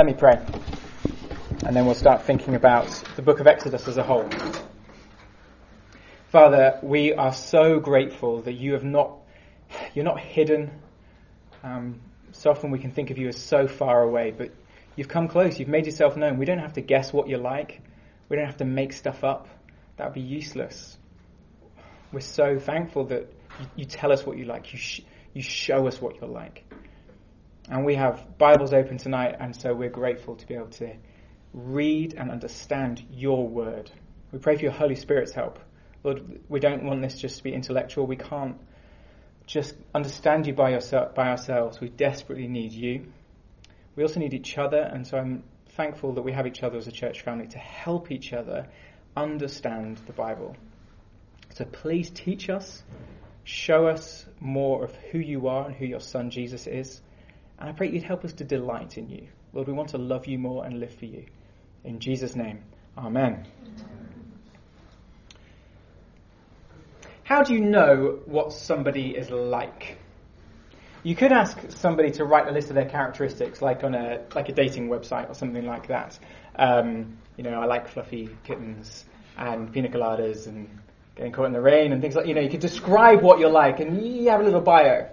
Let me pray. And then we'll start thinking about the book of Exodus as a whole. Father, we are so grateful that you have not, you're not hidden. Um, so often we can think of you as so far away, but you've come close. You've made yourself known. We don't have to guess what you're like. We don't have to make stuff up. That would be useless. We're so thankful that you, you tell us what you like. You, sh- you show us what you're like. And we have Bibles open tonight, and so we're grateful to be able to read and understand your word. We pray for your Holy Spirit's help. Lord, we don't want this just to be intellectual. We can't just understand you by, yourself, by ourselves. We desperately need you. We also need each other, and so I'm thankful that we have each other as a church family to help each other understand the Bible. So please teach us, show us more of who you are and who your son Jesus is. And I pray you'd help us to delight in you. Lord, we want to love you more and live for you. In Jesus' name, Amen. How do you know what somebody is like? You could ask somebody to write a list of their characteristics, like on a like a dating website or something like that. Um, you know, I like fluffy kittens and pina coladas and getting caught in the rain and things like. You know, you could describe what you're like, and you have a little bio.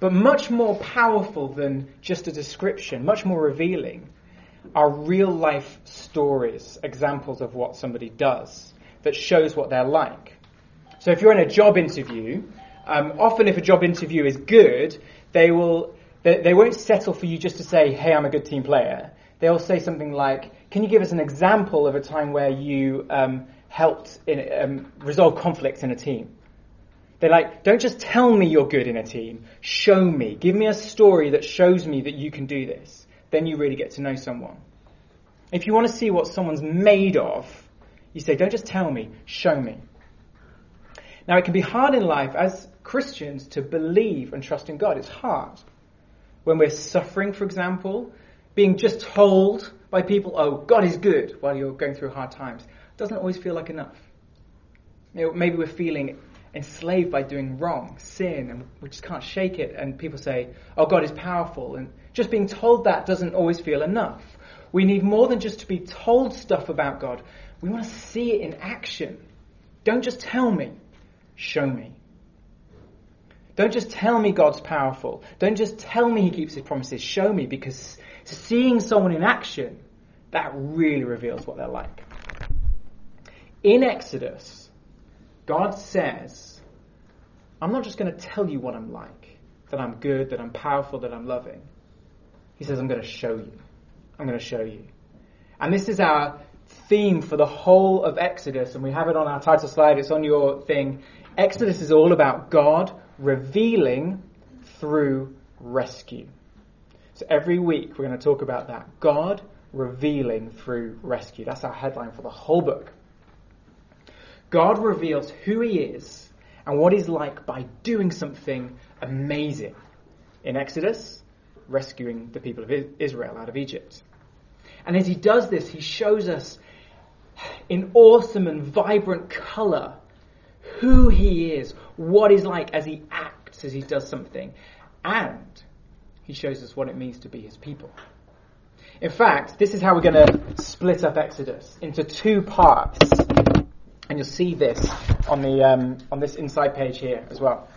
But much more powerful than just a description, much more revealing, are real life stories, examples of what somebody does that shows what they're like. So if you're in a job interview, um, often if a job interview is good, they will they, they, won't settle for you just to say, "Hey, I'm a good team player." They'll say something like, "Can you give us an example of a time where you um, helped in, um, resolve conflicts in a team?" They're like, "Don't just tell me you're good in a team. Show me. Give me a story that shows me that you can do this." Then you really get to know someone. If you want to see what someone's made of, you say, "Don't just tell me. Show me." Now, it can be hard in life as Christians to believe and trust in God. It's hard. When we're suffering, for example, being just told by people, oh, God is good while you're going through hard times, doesn't always feel like enough. You know, maybe we're feeling enslaved by doing wrong, sin, and we just can't shake it. And people say, oh, God is powerful. And just being told that doesn't always feel enough. We need more than just to be told stuff about God. We want to see it in action. Don't just tell me. Show me. Don't just tell me God's powerful. Don't just tell me He keeps His promises. Show me because seeing someone in action, that really reveals what they're like. In Exodus, God says, I'm not just going to tell you what I'm like, that I'm good, that I'm powerful, that I'm loving. He says, I'm going to show you. I'm going to show you. And this is our theme for the whole of Exodus, and we have it on our title slide. It's on your thing. Exodus is all about God revealing through rescue. So every week we're going to talk about that. God revealing through rescue. That's our headline for the whole book. God reveals who he is and what he's like by doing something amazing. In Exodus, rescuing the people of Israel out of Egypt. And as he does this, he shows us in awesome and vibrant colour who he is, what he's like as he acts, as he does something, and he shows us what it means to be his people. In fact, this is how we're going to split up Exodus into two parts, and you'll see this on the um, on this inside page here as well.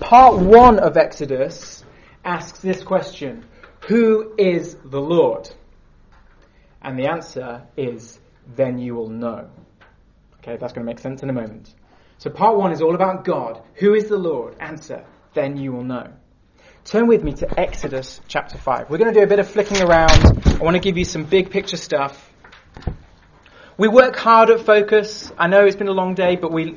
Part one of Exodus asks this question: Who is the Lord? And the answer is, then you will know. Okay, that's going to make sense in a moment. So part one is all about God. Who is the Lord? Answer. Then you will know. Turn with me to Exodus chapter 5. We're going to do a bit of flicking around. I want to give you some big picture stuff. We work hard at Focus. I know it's been a long day, but we,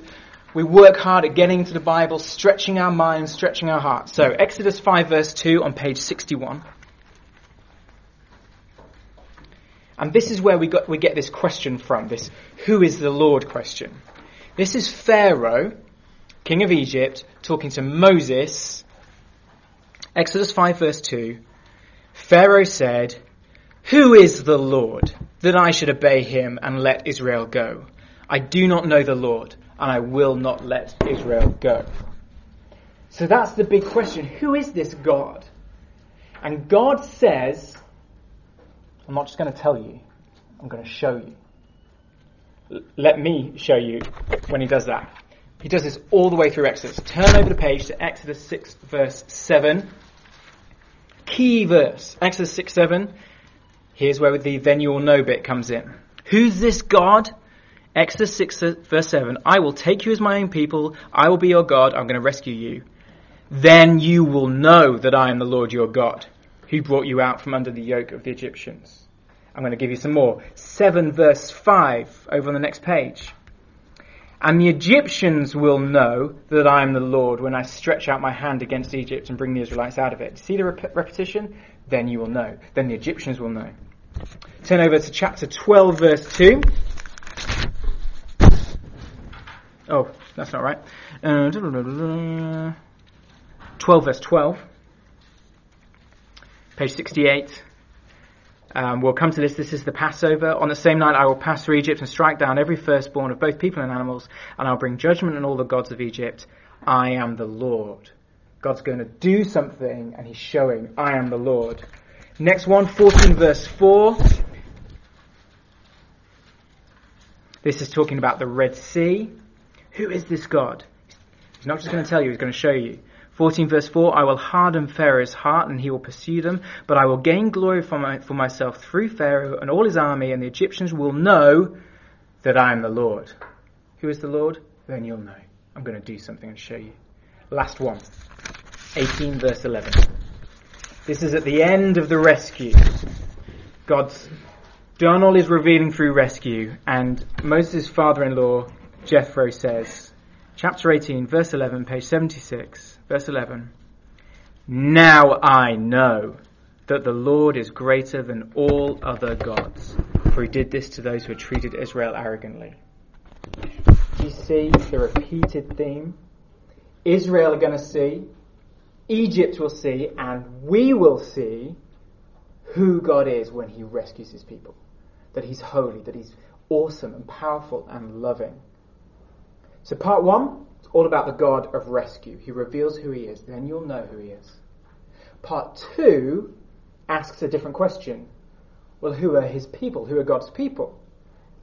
we work hard at getting into the Bible, stretching our minds, stretching our hearts. So, Exodus 5 verse 2 on page 61. And this is where we, got, we get this question from, this who is the Lord question. This is Pharaoh, king of Egypt, talking to Moses. Exodus 5 verse 2. Pharaoh said, Who is the Lord that I should obey him and let Israel go? I do not know the Lord and I will not let Israel go. So that's the big question. Who is this God? And God says I'm not just going to tell you, I'm going to show you. L- let me show you when he does that. He does this all the way through Exodus. Turn over the page to Exodus 6, verse 7. Key verse. Exodus 6, 7. Here's where the then you will know bit comes in. Who's this God? Exodus 6, verse 7. I will take you as my own people. I will be your God. I'm going to rescue you. Then you will know that I am the Lord your God, who brought you out from under the yoke of the Egyptians. I'm going to give you some more. 7 verse 5 over on the next page. And the Egyptians will know that I am the Lord when I stretch out my hand against Egypt and bring the Israelites out of it. See the rep- repetition? Then you will know. Then the Egyptians will know. Turn over to chapter 12 verse 2. Oh, that's not right. Uh, 12 verse 12. Page 68. Um, we'll come to this. This is the Passover. On the same night I will pass through Egypt and strike down every firstborn of both people and animals, and I'll bring judgment on all the gods of Egypt. I am the Lord. God's going to do something, and he's showing, I am the Lord. Next one, 14 verse 4. This is talking about the Red Sea. Who is this God? He's not just going to tell you, he's going to show you. 14 verse 4, I will harden Pharaoh's heart and he will pursue them, but I will gain glory for, my, for myself through Pharaoh and all his army, and the Egyptians will know that I am the Lord. Who is the Lord? Then you'll know. I'm going to do something and show you. Last one. 18 verse 11. This is at the end of the rescue. God's done all his revealing through rescue, and Moses' father-in-law, Jethro, says, chapter 18, verse 11, page 76, Verse 11. Now I know that the Lord is greater than all other gods, for he did this to those who had treated Israel arrogantly. Do You see the repeated theme? Israel are going to see, Egypt will see, and we will see who God is when he rescues his people. That he's holy, that he's awesome and powerful and loving. So part one, it's all about the God of rescue. He reveals who he is, then you'll know who he is. Part two asks a different question. Well, who are his people? Who are God's people?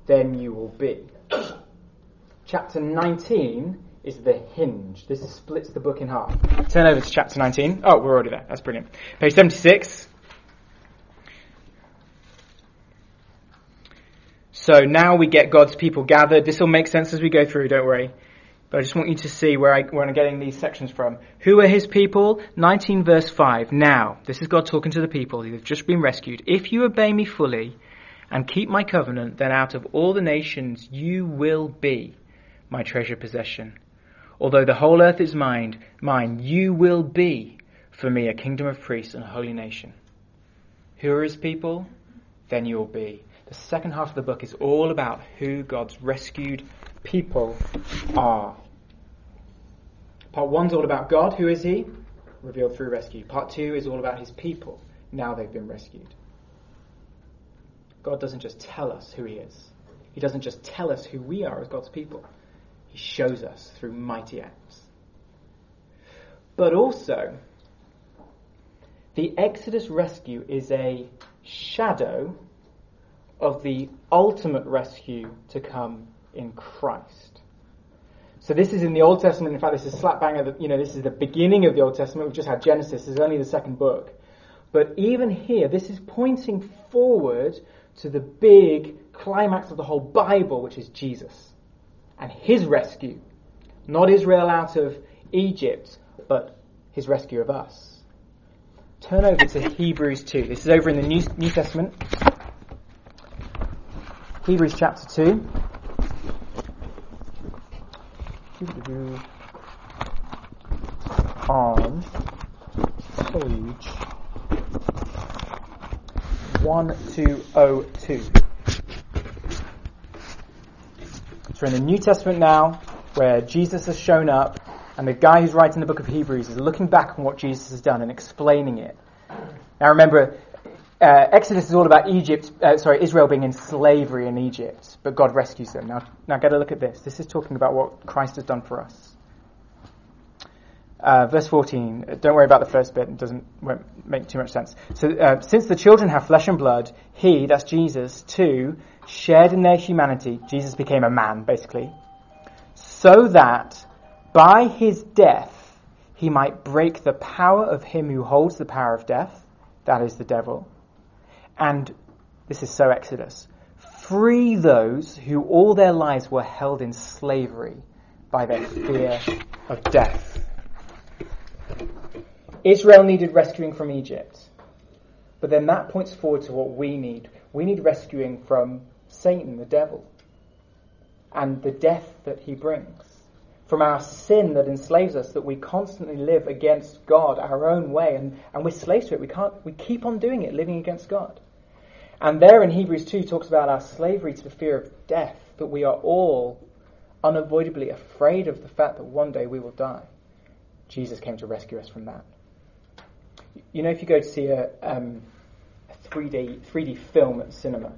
Then you will be. Chapter 19 is the hinge. This splits the book in half. Turn over to chapter 19. Oh, we're already there. That's brilliant. Page 76. So now we get God's people gathered. This will make sense as we go through, don't worry. But I just want you to see where, I, where I'm getting these sections from. Who are his people? 19 verse 5. Now, this is God talking to the people who have just been rescued. If you obey me fully and keep my covenant, then out of all the nations you will be my treasure possession. Although the whole earth is mine, mine, you will be for me a kingdom of priests and a holy nation. Who are his people? Then you'll be. The second half of the book is all about who God's rescued people are. Part one's all about God. Who is he? Revealed through rescue. Part two is all about his people. Now they've been rescued. God doesn't just tell us who he is. He doesn't just tell us who we are as God's people. He shows us through mighty acts. But also, the Exodus rescue is a shadow of the ultimate rescue to come in Christ. So this is in the Old Testament. In fact, this is slap bang at the, you know, this is the beginning of the Old Testament. We've just had Genesis. This is only the second book. But even here, this is pointing forward to the big climax of the whole Bible, which is Jesus and his rescue. Not Israel out of Egypt, but his rescue of us. Turn over to Hebrews 2. This is over in the New, New Testament. Hebrews chapter 2. On page 1202. In the New Testament now, where Jesus has shown up, and the guy who's writing the book of Hebrews is looking back on what Jesus has done and explaining it. Now remember, uh, Exodus is all about Egypt, uh, sorry, Israel being in slavery in Egypt, but God rescues them. Now, now get a look at this. This is talking about what Christ has done for us. Uh, verse 14. Don't worry about the first bit. It doesn't won't make too much sense. So, uh, since the children have flesh and blood, he, that's Jesus, too, shared in their humanity. Jesus became a man, basically, so that by his death he might break the power of him who holds the power of death, that is the devil, and this is so Exodus, free those who all their lives were held in slavery by their fear of death. Israel needed rescuing from Egypt. But then that points forward to what we need. We need rescuing from Satan, the devil, and the death that he brings. From our sin that enslaves us, that we constantly live against God our own way, and, and we're slaves to it. We can't we keep on doing it, living against God. And there in Hebrews 2 talks about our slavery to the fear of death, that we are all unavoidably afraid of the fact that one day we will die. Jesus came to rescue us from that. You know, if you go to see a, um, a 3D, 3D film at cinema,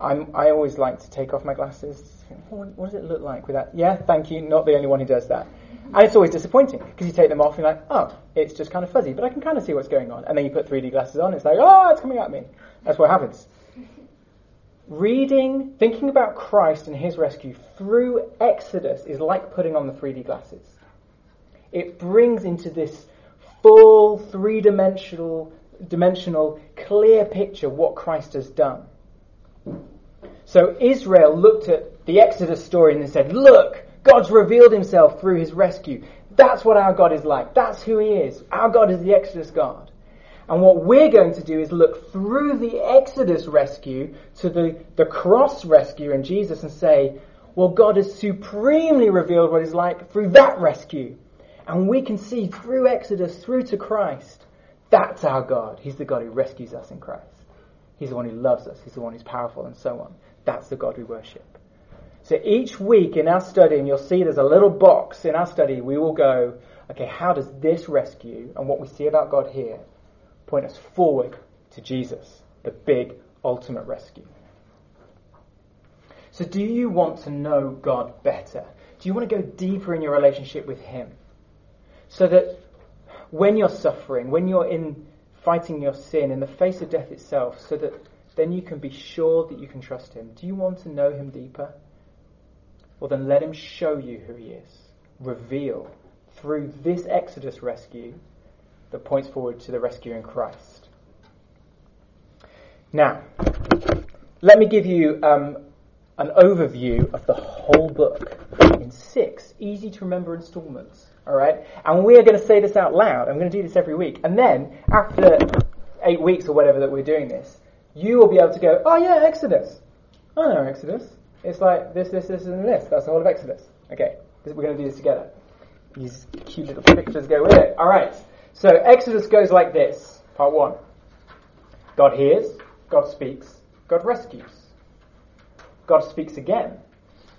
I'm, I always like to take off my glasses. What, what does it look like with that? Yeah, thank you. Not the only one who does that. And it's always disappointing because you take them off and you're like, oh, it's just kind of fuzzy, but I can kind of see what's going on. And then you put 3D glasses on, it's like, oh, it's coming at me. That's what happens. Reading, thinking about Christ and his rescue through Exodus is like putting on the 3D glasses. It brings into this full three dimensional, dimensional, clear picture what Christ has done. So Israel looked at the Exodus story and they said, Look, God's revealed himself through his rescue. That's what our God is like. That's who he is. Our God is the Exodus God. And what we're going to do is look through the Exodus rescue to the, the cross rescue in Jesus and say, well, God has supremely revealed what he's like through that rescue. And we can see through Exodus, through to Christ, that's our God. He's the God who rescues us in Christ. He's the one who loves us. He's the one who's powerful and so on. That's the God we worship. So each week in our study, and you'll see there's a little box in our study, we will go, okay, how does this rescue and what we see about God here point us forward to Jesus, the big ultimate rescue? So do you want to know God better? Do you want to go deeper in your relationship with Him? So that when you're suffering, when you're in fighting your sin in the face of death itself, so that then you can be sure that you can trust Him. Do you want to know Him deeper? Well, then let Him show you who He is. Reveal through this Exodus rescue that points forward to the rescue in Christ. Now, let me give you um, an overview of the whole book in six easy to remember installments. All right, and we are going to say this out loud. I'm going to do this every week, and then after eight weeks or whatever that we're doing this, you will be able to go, oh yeah, Exodus. I know Exodus. It's like this, this, this, and this. That's the whole of Exodus. Okay, we're going to do this together. These cute little pictures go with it. All right. So Exodus goes like this. Part one. God hears. God speaks. God rescues. God speaks again.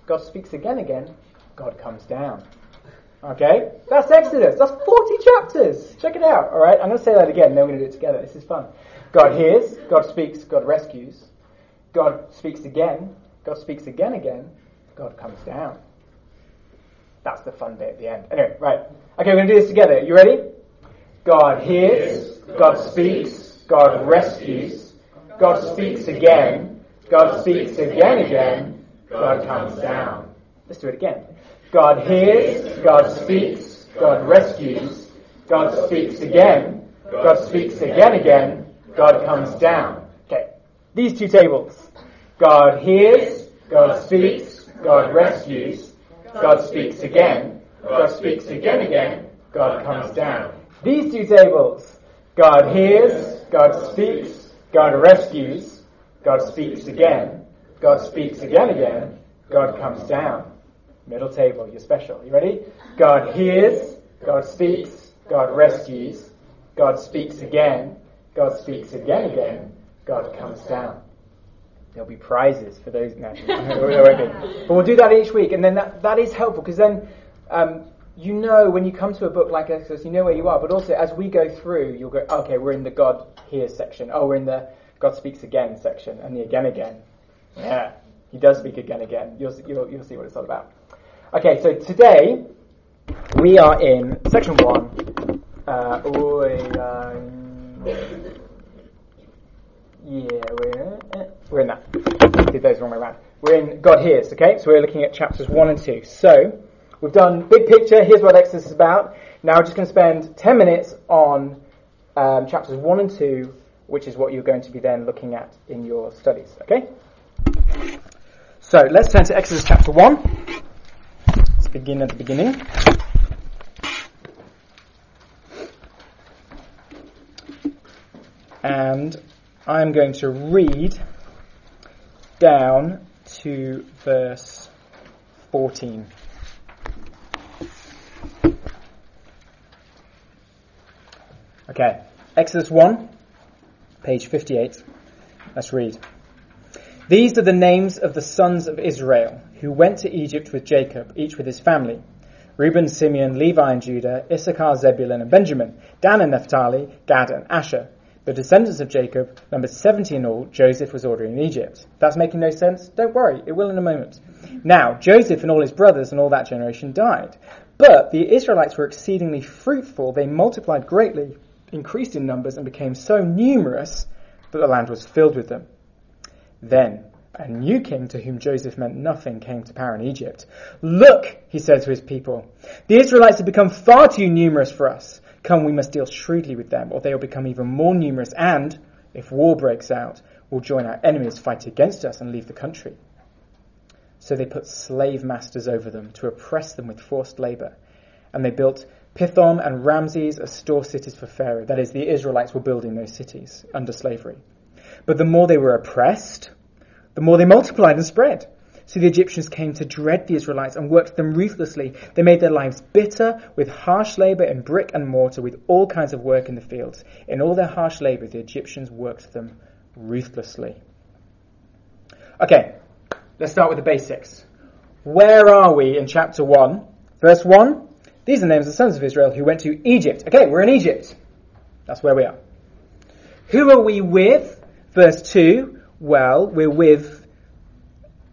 God speaks again again. God comes down. Okay? That's Exodus. That's 40 chapters. Check it out. Alright? I'm going to say that again, then we're going to do it together. This is fun. God hears, God speaks, God rescues. God speaks again, God speaks again again, God comes down. That's the fun bit at the end. Anyway, right. Okay, we're going to do this together. You ready? God hears, God speaks, God rescues, God speaks again, God speaks again again, God comes down. Let's do it again. God hears, God speaks, God rescues, God speaks again, God speaks again again, God comes down. Okay, these two tables. God hears, God speaks, God rescues, God speaks again, God speaks again again, God comes down. These two tables. God hears, God speaks, God rescues, God speaks again, God speaks again again, God comes down. Middle table, you're special. You ready? God hears, God speaks, God rescues, God speaks again, God speaks again again, God comes down. There'll be prizes for those. No, but we'll do that each week, and then that, that is helpful because then um, you know when you come to a book like Exodus, you know where you are. But also as we go through, you'll go, okay, we're in the God hears section. Oh, we're in the God speaks again section, and the again again. Yeah, He does speak again again. You'll you'll, you'll see what it's all about. Okay, so today We are in section one. Uh, we, uh, yeah, we're, uh, we're in that. Did those wrong way around. We're in God Hears, okay? So we're looking at chapters one and two. So, we've done big picture, here's what Exodus is about. Now we're just going to spend 10 minutes on um, chapters one and two, which is what you're going to be then looking at in your studies, okay? So, let's turn to Exodus chapter one. Begin at the beginning. And I'm going to read down to verse 14. Okay, Exodus 1, page 58. Let's read. These are the names of the sons of Israel who went to Egypt with Jacob, each with his family. Reuben, Simeon, Levi, and Judah, Issachar, Zebulun, and Benjamin, Dan and Naphtali, Gad and Asher. The descendants of Jacob numbered 70 in all. Joseph was ordering in Egypt. That's making no sense? Don't worry, it will in a moment. Now, Joseph and all his brothers and all that generation died. But the Israelites were exceedingly fruitful. They multiplied greatly, increased in numbers, and became so numerous that the land was filled with them. Then a new king to whom Joseph meant nothing came to power in Egypt. Look, he said to his people, the Israelites have become far too numerous for us. Come, we must deal shrewdly with them, or they will become even more numerous, and, if war breaks out, will join our enemies, fight against us, and leave the country. So they put slave masters over them to oppress them with forced labor. And they built Pithom and Ramses as store cities for Pharaoh. That is, the Israelites were building those cities under slavery. But the more they were oppressed, the more they multiplied and spread. So the Egyptians came to dread the Israelites and worked them ruthlessly. They made their lives bitter with harsh labor in brick and mortar, with all kinds of work in the fields. In all their harsh labor, the Egyptians worked them ruthlessly. Okay, let's start with the basics. Where are we in chapter 1? Verse 1 These are the names of the sons of Israel who went to Egypt. Okay, we're in Egypt. That's where we are. Who are we with? Verse 2 Well, we're with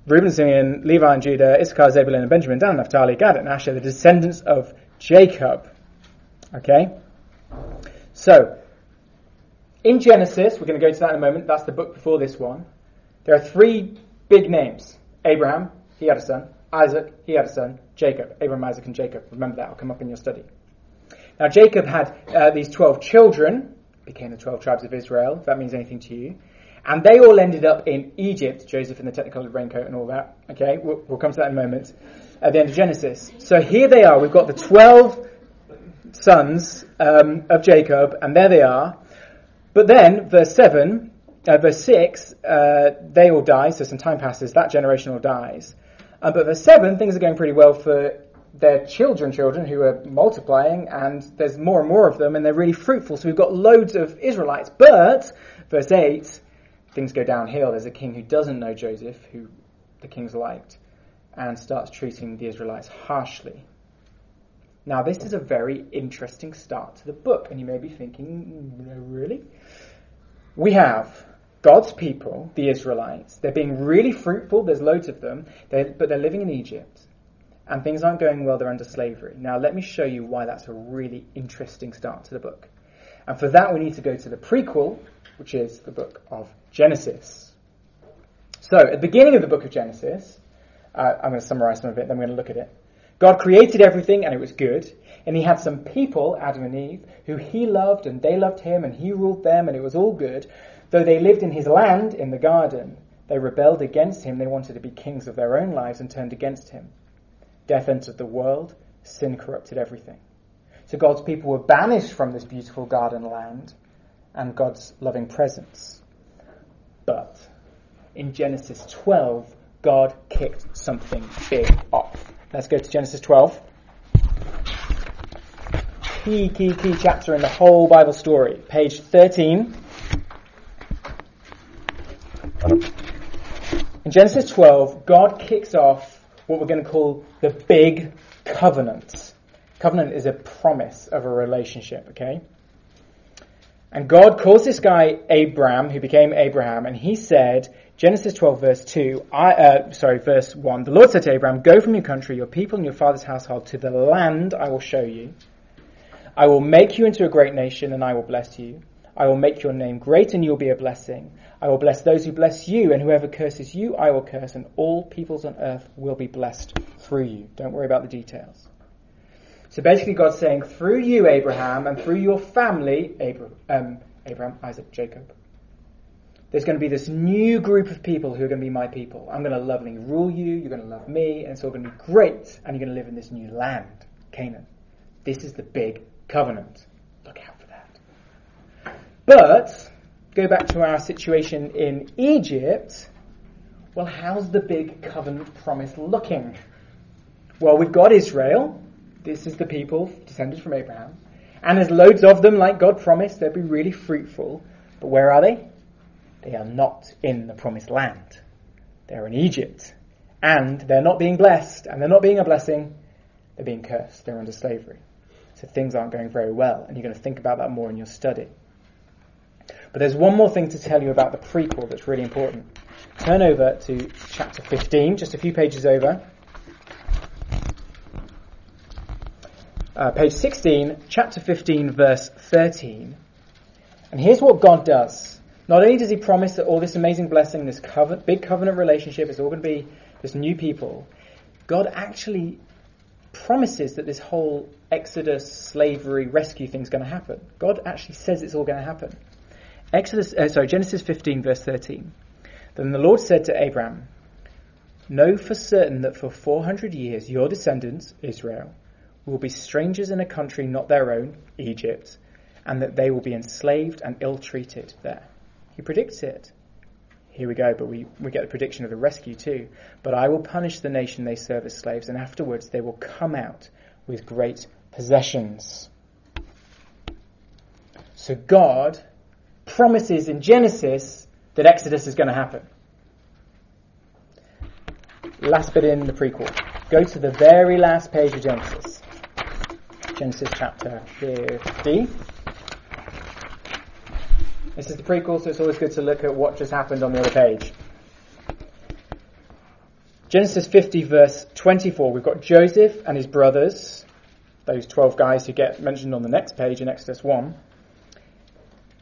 Reuben, Simeon, Levi, and Judah, Issachar, Zebulun, and Benjamin, Dan, Naphtali, Gad, and Asher, the descendants of Jacob. Okay? So, in Genesis, we're going to go to that in a moment, that's the book before this one. There are three big names. Abraham, he had a son. Isaac, he had a son. Jacob. Abraham, Isaac, and Jacob. Remember that, it'll come up in your study. Now, Jacob had uh, these 12 children, became the 12 tribes of Israel, if that means anything to you. And they all ended up in Egypt, Joseph in the technicolor raincoat and all that. Okay, we'll, we'll, come to that in a moment. At the end of Genesis. So here they are. We've got the 12 sons um, of Jacob, and there they are. But then, verse 7, uh, verse 6, uh, they all die, so some time passes, that generation all dies. Uh, but verse 7, things are going pretty well for their children, children who are multiplying, and there's more and more of them, and they're really fruitful. So we've got loads of Israelites. But, verse 8, things go downhill. There's a king who doesn't know Joseph, who the king's liked, and starts treating the Israelites harshly. Now, this is a very interesting start to the book, and you may be thinking, mm, no, really? We have God's people, the Israelites. They're being really fruitful. There's loads of them, they're, but they're living in Egypt, and things aren't going well. They're under slavery. Now, let me show you why that's a really interesting start to the book. And for that, we need to go to the prequel, which is the book of Genesis. So, at the beginning of the book of Genesis, uh, I'm going to summarize some of it, then we're going to look at it. God created everything and it was good. And he had some people, Adam and Eve, who he loved and they loved him and he ruled them and it was all good. Though they lived in his land, in the garden, they rebelled against him. They wanted to be kings of their own lives and turned against him. Death entered the world. Sin corrupted everything. So God's people were banished from this beautiful garden land and God's loving presence. But in Genesis 12, God kicked something big off. Let's go to Genesis 12. Key, key, key chapter in the whole Bible story. Page 13. In Genesis 12, God kicks off what we're going to call the big covenant. Covenant is a promise of a relationship, okay? And God calls this guy Abram, who became Abraham, and he said, Genesis 12, verse 2, I, uh, sorry, verse 1, the Lord said to Abraham, Go from your country, your people, and your father's household to the land I will show you. I will make you into a great nation, and I will bless you. I will make your name great, and you will be a blessing. I will bless those who bless you, and whoever curses you, I will curse, and all peoples on earth will be blessed through you. Don't worry about the details. So basically, God's saying, through you, Abraham, and through your family, Abraham, um, Abraham, Isaac, Jacob, there's going to be this new group of people who are going to be my people. I'm going to lovingly rule you, you're going to love me, and it's all going to be great, and you're going to live in this new land, Canaan. This is the big covenant. Look out for that. But, go back to our situation in Egypt. Well, how's the big covenant promise looking? Well, we've got Israel, this is the people descended from Abraham. And there's loads of them, like God promised. They'll be really fruitful. But where are they? They are not in the promised land. They're in Egypt. And they're not being blessed. And they're not being a blessing. They're being cursed. They're under slavery. So things aren't going very well. And you're going to think about that more in your study. But there's one more thing to tell you about the prequel that's really important. Turn over to chapter 15, just a few pages over. Uh, page 16, chapter 15, verse 13. And here's what God does. Not only does he promise that all this amazing blessing, this covenant, big covenant relationship is all going to be this new people, God actually promises that this whole Exodus, slavery, rescue thing is going to happen. God actually says it's all going to happen. Exodus, uh, sorry, Genesis 15, verse 13. Then the Lord said to Abraham, Know for certain that for 400 years your descendants, Israel, will be strangers in a country not their own, Egypt, and that they will be enslaved and ill treated there. He predicts it. Here we go, but we, we get the prediction of the rescue too. But I will punish the nation they serve as slaves, and afterwards they will come out with great possessions. So God promises in Genesis that Exodus is going to happen. Last bit in the prequel. Go to the very last page of Genesis. Genesis chapter 50. This is the prequel, so it's always good to look at what just happened on the other page. Genesis 50, verse 24. We've got Joseph and his brothers, those 12 guys who get mentioned on the next page in Exodus 1.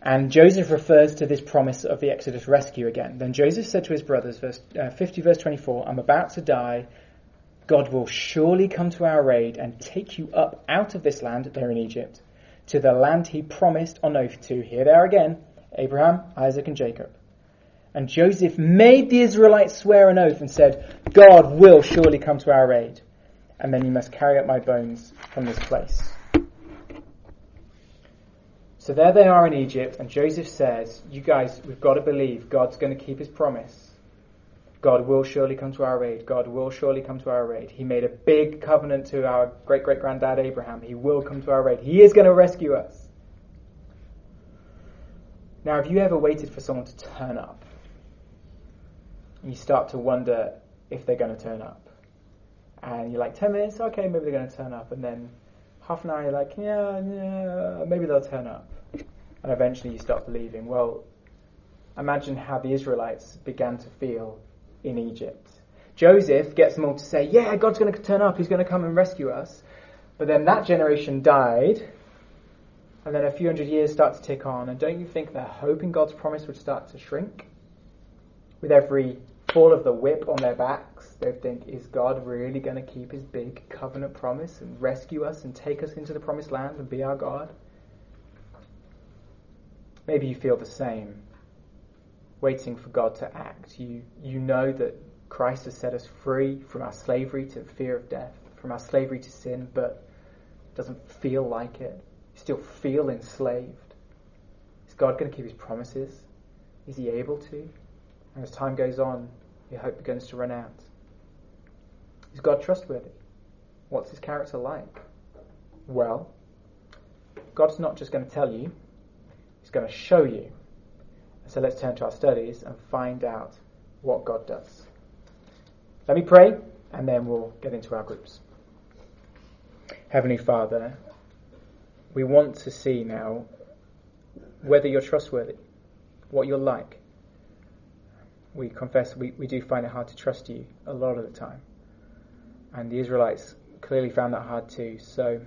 And Joseph refers to this promise of the Exodus rescue again. Then Joseph said to his brothers, verse, uh, 50 verse 24, I'm about to die, God will surely come to our aid and take you up out of this land, there in Egypt, to the land he promised on oath to. Here they are again Abraham, Isaac, and Jacob. And Joseph made the Israelites swear an oath and said, God will surely come to our aid. And then you must carry up my bones from this place. So there they are in Egypt, and Joseph says, You guys, we've got to believe God's going to keep his promise. God will surely come to our aid. God will surely come to our aid. He made a big covenant to our great great granddad Abraham. He will come to our aid. He is going to rescue us. Now, have you ever waited for someone to turn up? And you start to wonder if they're going to turn up. And you're like, 10 minutes? Okay, maybe they're going to turn up. And then half an hour, you're like, yeah, yeah, maybe they'll turn up. And eventually you start believing. Well, imagine how the Israelites began to feel in Egypt. Joseph gets them all to say, Yeah, God's going to turn up, He's going to come and rescue us. But then that generation died, and then a few hundred years start to tick on, and don't you think their hope in God's promise would start to shrink? With every fall of the whip on their backs, they'd think, Is God really going to keep His big covenant promise and rescue us and take us into the promised land and be our God? Maybe you feel the same waiting for God to act. You, you know that Christ has set us free from our slavery to fear of death, from our slavery to sin, but doesn't feel like it. You still feel enslaved. Is God going to keep his promises? Is he able to? And as time goes on, your hope begins to run out. Is God trustworthy? What's his character like? Well, God's not just going to tell you, he's going to show you so let's turn to our studies and find out what God does. Let me pray and then we'll get into our groups. Heavenly Father, we want to see now whether you're trustworthy, what you're like. We confess we, we do find it hard to trust you a lot of the time. And the Israelites clearly found that hard too. So,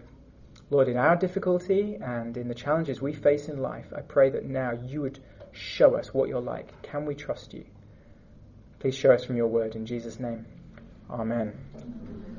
Lord, in our difficulty and in the challenges we face in life, I pray that now you would show us what you're like. Can we trust you? Please show us from your word in Jesus' name. Amen.